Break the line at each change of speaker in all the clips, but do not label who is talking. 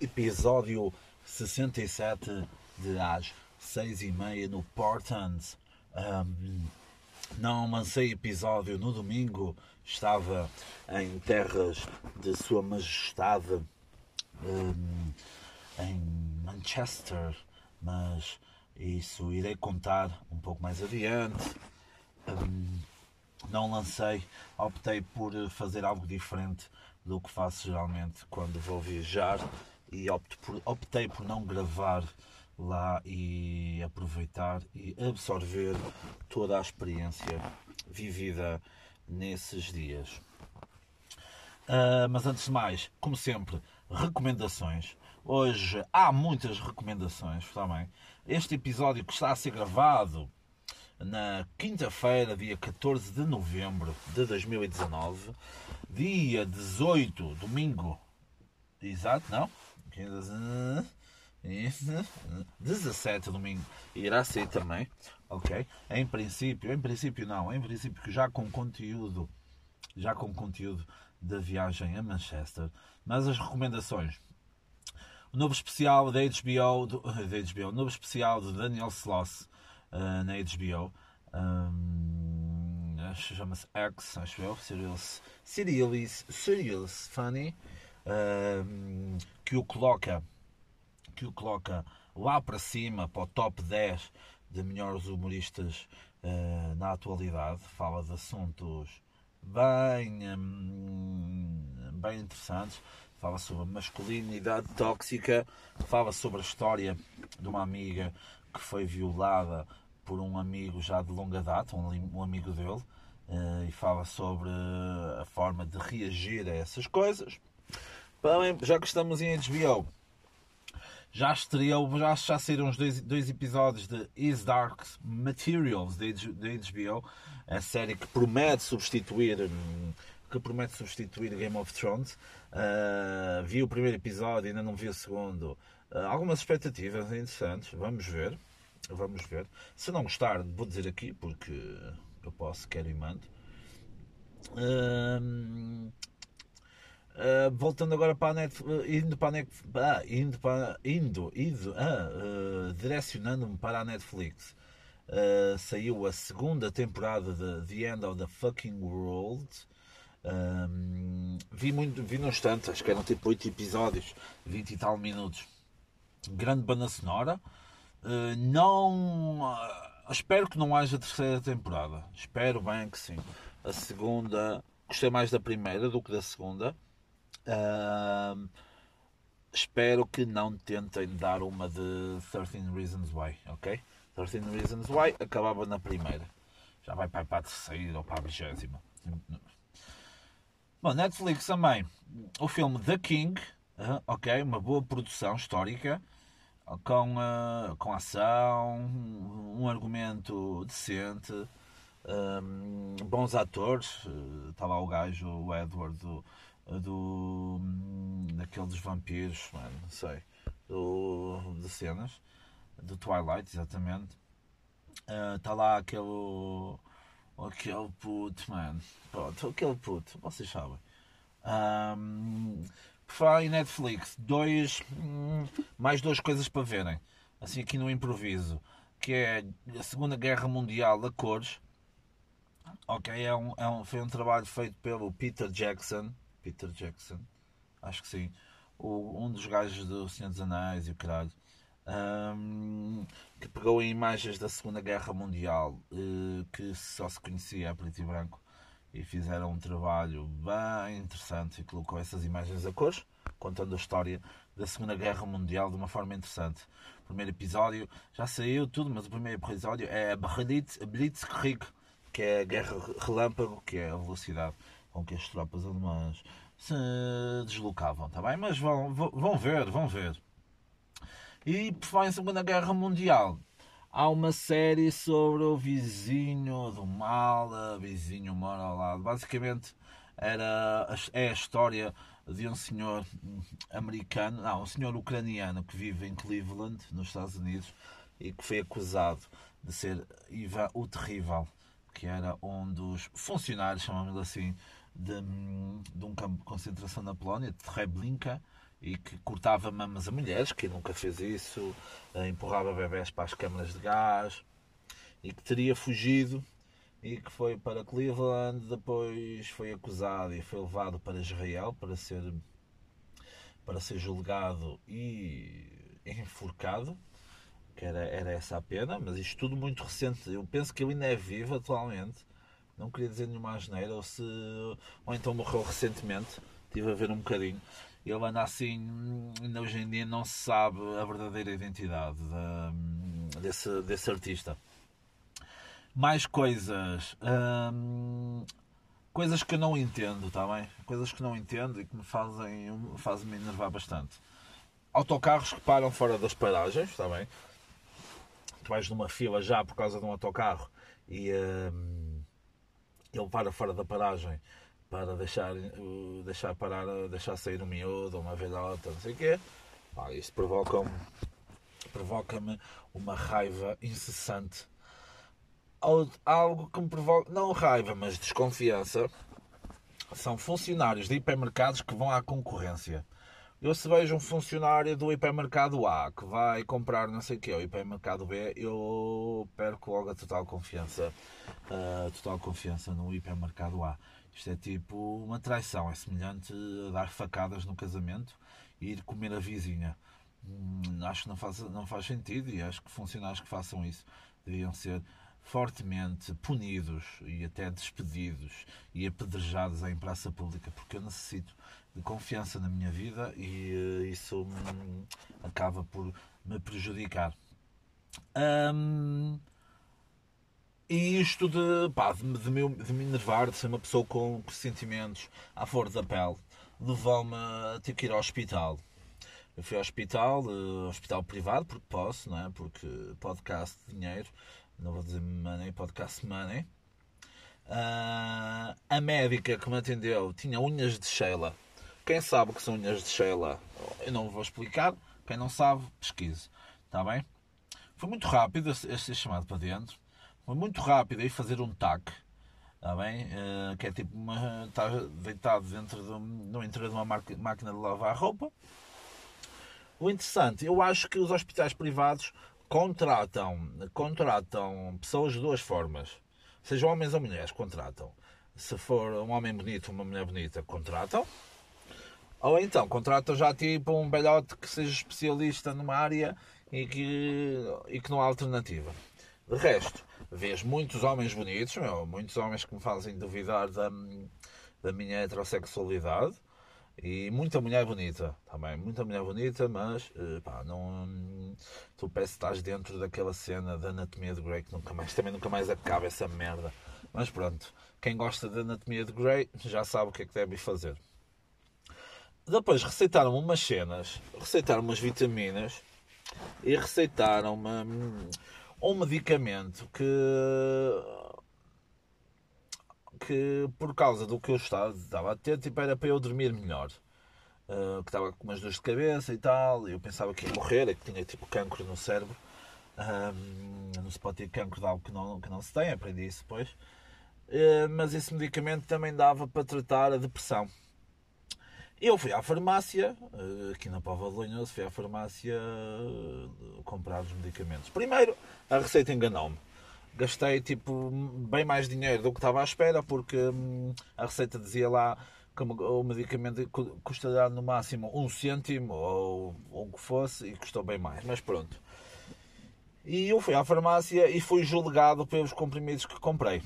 Episódio 67 de às 6 e meia no Portland. Um, não lancei episódio no domingo, estava em terras de Sua Majestade um, em Manchester, mas isso irei contar um pouco mais adiante. Um, não lancei, optei por fazer algo diferente do que faço geralmente quando vou viajar e por, optei por não gravar lá e aproveitar e absorver toda a experiência vivida nesses dias. Uh, mas antes de mais, como sempre, recomendações. Hoje há muitas recomendações também. Este episódio que está a ser gravado na quinta-feira, dia 14 de novembro de 2019, dia 18, domingo, exato, não? 17 domingo irá ser também, ok? Em princípio, em princípio não, em princípio já com conteúdo, já com conteúdo da viagem a Manchester, mas as recomendações. O novo especial da HBO, da HBO, o novo especial de Daniel Sloss uh, na HBO. Um, chama-se X, acho eu, Serials, Serials, Serials Funny, um, que o coloca que o coloca lá para cima, para o top 10 de melhores humoristas uh, na atualidade. Fala de assuntos bem, um, bem interessantes. Fala sobre masculinidade tóxica, fala sobre a história de uma amiga que foi violada por um amigo já de longa data, um, um amigo dele, uh, e fala sobre a forma de reagir a essas coisas. Bem, já que estamos em HBO, já estreou, já, já saíram os dois, dois episódios de Is Dark Materials da HBO, a série que promete substituir que promete substituir Game of Thrones. Uh, vi o primeiro episódio, ainda não vi o segundo. Uh, algumas expectativas interessantes, vamos ver. Vamos ver. Se não gostar, vou dizer aqui, porque eu posso, quero e mando. Uh, Uh, voltando agora para a net, uh, indo para a net, ah, indo para indo, indo ah, uh, direcionando-me para a Netflix. saiu a segunda temporada de The End of the Fucking World. Um, vi muito, vi no instante, acho que eram tipo 8 episódios, 20 e tal minutos. Grande banda sonora. Não espero que não haja terceira temporada. Espero bem que sim. A segunda gostei mais da primeira do que da segunda. Uh, espero que não tentem dar uma de 13 Reasons Why, ok? 13 Reasons Why acabava na primeira. Já vai para a terceira ou para a vigésima. Bom, Netflix também. O filme The King, ok? Uma boa produção histórica com, uh, com ação, um argumento decente, um, bons atores. Está lá o gajo, o Edward, do, do daquele dos vampiros, mano, não sei, do, de cenas, do Twilight, exatamente. Está uh, lá aquele aquele puto, mano, pronto, aquele puto, vocês sabem. Um, por falar em Netflix, dois, hum, mais duas coisas para verem, assim aqui no improviso, que é a Segunda Guerra Mundial a cores. Ok, é um, é um, foi um trabalho feito pelo Peter Jackson, Peter Jackson, acho que sim, o, um dos gajos do Senhor dos Anéis e o caralho, um, que pegou em imagens da Segunda Guerra Mundial uh, que só se conhecia a preto e branco e fizeram um trabalho bem interessante e colocou essas imagens a cores, contando a história da Segunda Guerra Mundial de uma forma interessante. O primeiro episódio já saiu tudo, mas o primeiro episódio é a Blitzkrieg, que é a Guerra Relâmpago, que é a velocidade com que as tropas alemãs se deslocavam, tá bem? Mas vão, vão ver, vão ver. E por falar em Segunda Guerra Mundial, há uma série sobre o vizinho do mal, o vizinho mora ao lado. Basicamente era, é a história de um senhor americano, não, um senhor ucraniano que vive em Cleveland, nos Estados Unidos, e que foi acusado de ser Ivan o Terrível que era um dos funcionários, chamamos assim, de, de um campo de concentração na Polónia, de Treblinka, e que cortava mamas a mulheres, que nunca fez isso, eh, empurrava bebés para as câmaras de gás, e que teria fugido e que foi para Cleveland, depois foi acusado e foi levado para Israel para ser para ser julgado e enforcado, que era, era essa a pena, mas isto tudo muito recente. Eu penso que ele ainda é vivo atualmente. Não queria dizer nenhuma asneira, ou, se, ou então morreu recentemente. Estive a ver um bocadinho. Ele anda assim, ainda hoje em dia não se sabe a verdadeira identidade de, desse, desse artista. Mais coisas. Hum, coisas que eu não entendo, tá bem? Coisas que não entendo e que me fazem, fazem me enervar bastante. Autocarros que param fora das paragens, está bem? Tu vais numa fila já por causa de um autocarro e hum, ele para fora da paragem para deixar, deixar parar, deixar sair um miúdo, uma velhota, não sei o quê. Isso provoca-me provoca uma raiva incessante algo que me provoca, não raiva, mas desconfiança, são funcionários de hipermercados que vão à concorrência. Eu se vejo um funcionário do hipermercado A que vai comprar não sei o que, o hipermercado B, eu perco logo a total confiança, a total confiança no hipermercado A. Isto é tipo uma traição, é semelhante a dar facadas no casamento e ir comer a vizinha. Hum, acho que não faz, não faz sentido e acho que funcionários que façam isso deviam ser fortemente punidos e até despedidos e apedrejados em praça pública, porque eu necessito de confiança na minha vida e eh, isso hum, acaba por me prejudicar. Hum, e isto de, pá, de, de, me, de me enervar, de ser uma pessoa com, sentimentos à flor da pele, levou-me a ter que ir ao hospital. Eu fui ao hospital, uh, hospital privado, porque posso, não é? porque podcast, dinheiro, não vou dizer money, podcast money. Uh, a médica que me atendeu tinha unhas de Sheila. Quem sabe o que são unhas de Sheila? Eu não vou explicar. Quem não sabe, pesquise. Está bem? Foi muito rápido a ser chamado para dentro. Muito rápido aí fazer um tac. Está bem? Uh, que é tipo uma. Está deitado dentro de, no interior de uma máquina de lavar roupa. O interessante, eu acho que os hospitais privados contratam, contratam pessoas de duas formas. Sejam homens ou mulheres, contratam. Se for um homem bonito, uma mulher bonita, contratam. Ou então contratam já tipo um belhote que seja especialista numa área e que, e que não há alternativa. De resto, vês muitos homens bonitos, meu, muitos homens que me fazem duvidar da, da minha heterossexualidade e muita mulher bonita também, muita mulher bonita, mas eh, pá, não. Tu parece que estás dentro daquela cena da Anatomia de Grey que nunca mais, também nunca mais acaba essa merda. Mas pronto, quem gosta da Anatomia de Grey já sabe o que é que deve fazer. Depois receitaram umas cenas, receitaram umas vitaminas e receitaram uma, um medicamento que que por causa do que eu estava, estava a ter, tipo, era para eu dormir melhor. Uh, que estava com umas dores de cabeça e tal, e eu pensava que ia morrer, é que tinha tipo cancro no cérebro. Não se pode ter cancro de algo que não, que não se tem, aprendi isso depois. Uh, mas esse medicamento também dava para tratar a depressão. Eu fui à farmácia, aqui na Pova de Lanhoso, fui à farmácia comprar os medicamentos. Primeiro, a receita enganou-me gastei tipo bem mais dinheiro do que estava à espera, porque hum, a receita dizia lá que o medicamento custará no máximo um cêntimo ou o que fosse e custou bem mais, mas pronto. E eu fui à farmácia e fui julgado pelos comprimidos que comprei.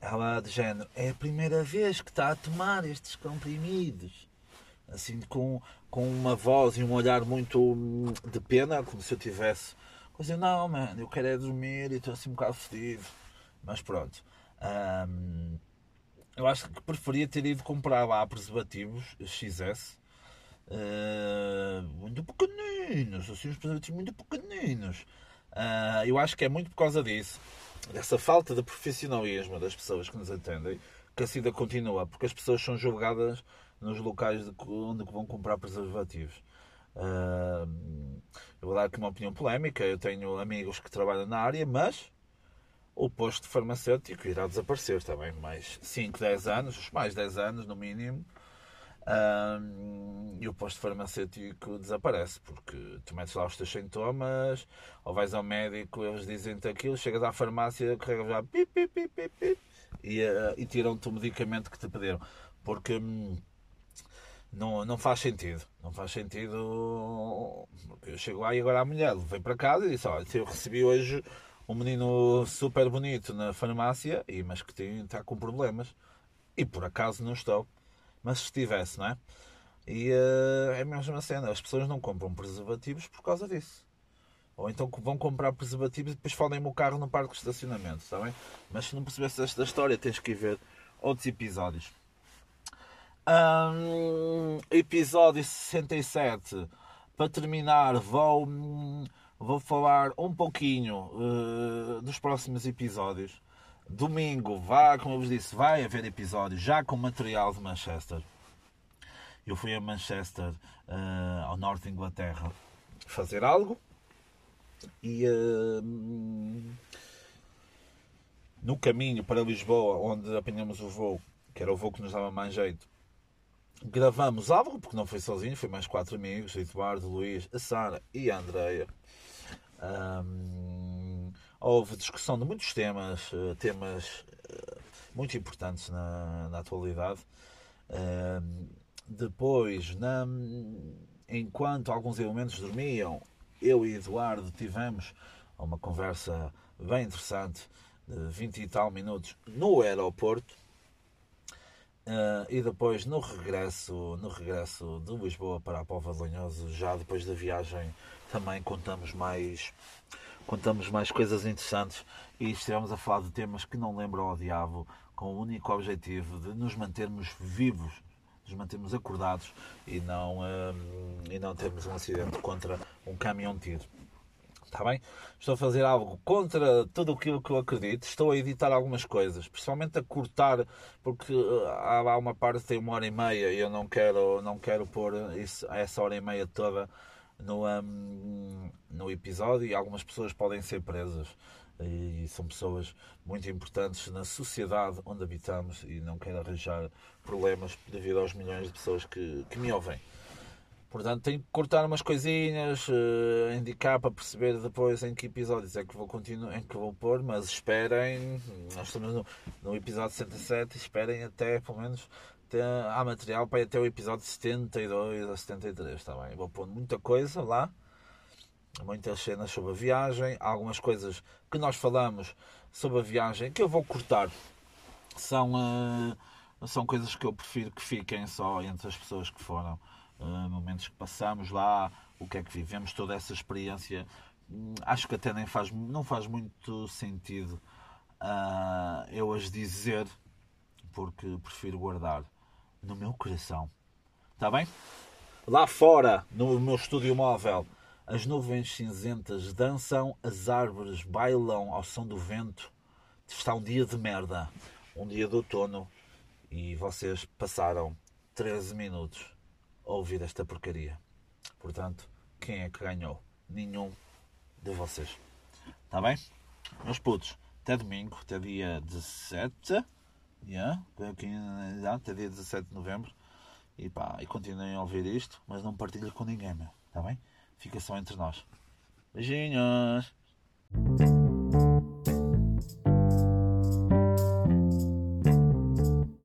Ela de género, é a primeira vez que está a tomar estes comprimidos. Assim, com, com uma voz e um olhar muito hum, de pena, como se eu tivesse Coisa, não, mano, eu quero é dormir e estou assim um bocado fedido. Mas pronto. Um, eu acho que preferia ter ido comprar lá preservativos XS. Uh, muito pequeninos, assim, uns preservativos muito pequeninos. Uh, eu acho que é muito por causa disso, dessa falta de profissionalismo das pessoas que nos atendem, que a SIDA continua, porque as pessoas são julgadas nos locais de onde vão comprar preservativos. Uh, eu vou dar aqui uma opinião polémica. Eu tenho amigos que trabalham na área, mas o posto farmacêutico irá desaparecer também. Mais 5, 10 anos, mais 10 anos no mínimo, um, e o posto farmacêutico desaparece, porque tu metes lá os teus sintomas, ou vais ao médico, eles dizem-te aquilo, chegas à farmácia, carregas já pip, pip, pip, pip, pip, e, uh, e tiram-te o medicamento que te pediram. Porque hum, não, não faz sentido. Não faz sentido. Eu chego lá e agora a mulher vem para casa e diz: Olha, eu recebi hoje um menino super bonito na farmácia, e, mas que tem, está com problemas. E por acaso não estou mas se estivesse, não é? E uh, é a mesma cena, as pessoas não compram preservativos por causa disso. Ou então vão comprar preservativos e depois fodem-me o carro no parque de estacionamento, está bem? Mas se não percebesse esta história, tens que ir ver outros episódios. Um, episódio 67. Para terminar, vou, vou falar um pouquinho uh, dos próximos episódios. Domingo, vá, como eu vos disse, vai haver episódio já com material de Manchester. Eu fui a Manchester, uh, ao norte de Inglaterra, fazer algo e uh, no caminho para Lisboa, onde apanhamos o voo, que era o voo que nos dava mais jeito, gravamos algo, porque não foi sozinho, foi mais quatro amigos, Eduardo, Luís, a Sara e a Andreia. Um, houve discussão de muitos temas, eh, temas eh, muito importantes na, na atualidade. Ehm, depois, na, enquanto alguns elementos dormiam, eu e Eduardo tivemos uma conversa bem interessante de 20 e tal minutos no aeroporto. Uh, e depois no regresso no regresso de Lisboa para a Pova de Lanhoso, já depois da viagem, também contamos mais contamos mais coisas interessantes e estivemos a falar de temas que não lembram ao diabo, com o único objetivo de nos mantermos vivos, nos mantermos acordados e não, hum, e não termos um acidente contra um caminhão de tiro. Está bem? Estou a fazer algo contra tudo aquilo que eu acredito. Estou a editar algumas coisas, principalmente a cortar, porque uh, há uma parte que tem uma hora e meia e eu não quero, não quero pôr isso, essa hora e meia toda no, um, no episódio e algumas pessoas podem ser presas e são pessoas muito importantes na sociedade onde habitamos e não quero arranjar problemas devido aos milhões de pessoas que, que me ouvem. Portanto, tenho que cortar umas coisinhas, uh, indicar para perceber depois em que episódios é que vou continuar, em que vou pôr, mas esperem, nós estamos no, no episódio 67, esperem até pelo menos há material para ir até o episódio 72 a 73, está bem? Vou pôr muita coisa lá, muitas cenas sobre a viagem, algumas coisas que nós falamos sobre a viagem que eu vou cortar. São, uh, são coisas que eu prefiro que fiquem só entre as pessoas que foram, uh, momentos que passamos lá, o que é que vivemos, toda essa experiência. Hum, acho que até nem faz, não faz muito sentido uh, eu as dizer, porque prefiro guardar no meu coração. Está bem? Lá fora, no meu estúdio móvel, as nuvens cinzentas dançam, as árvores bailam ao som do vento. Está um dia de merda, um dia de outono, e vocês passaram 13 minutos a ouvir esta porcaria. Portanto, quem é que ganhou? Nenhum de vocês. Está bem? Meus putos, até domingo, até dia 17 Yeah, aqui, até dia 17 de novembro. E pá, e continuem a ouvir isto, mas não partilhem com ninguém, meu. Está bem? Fica só entre nós. Beijinhos!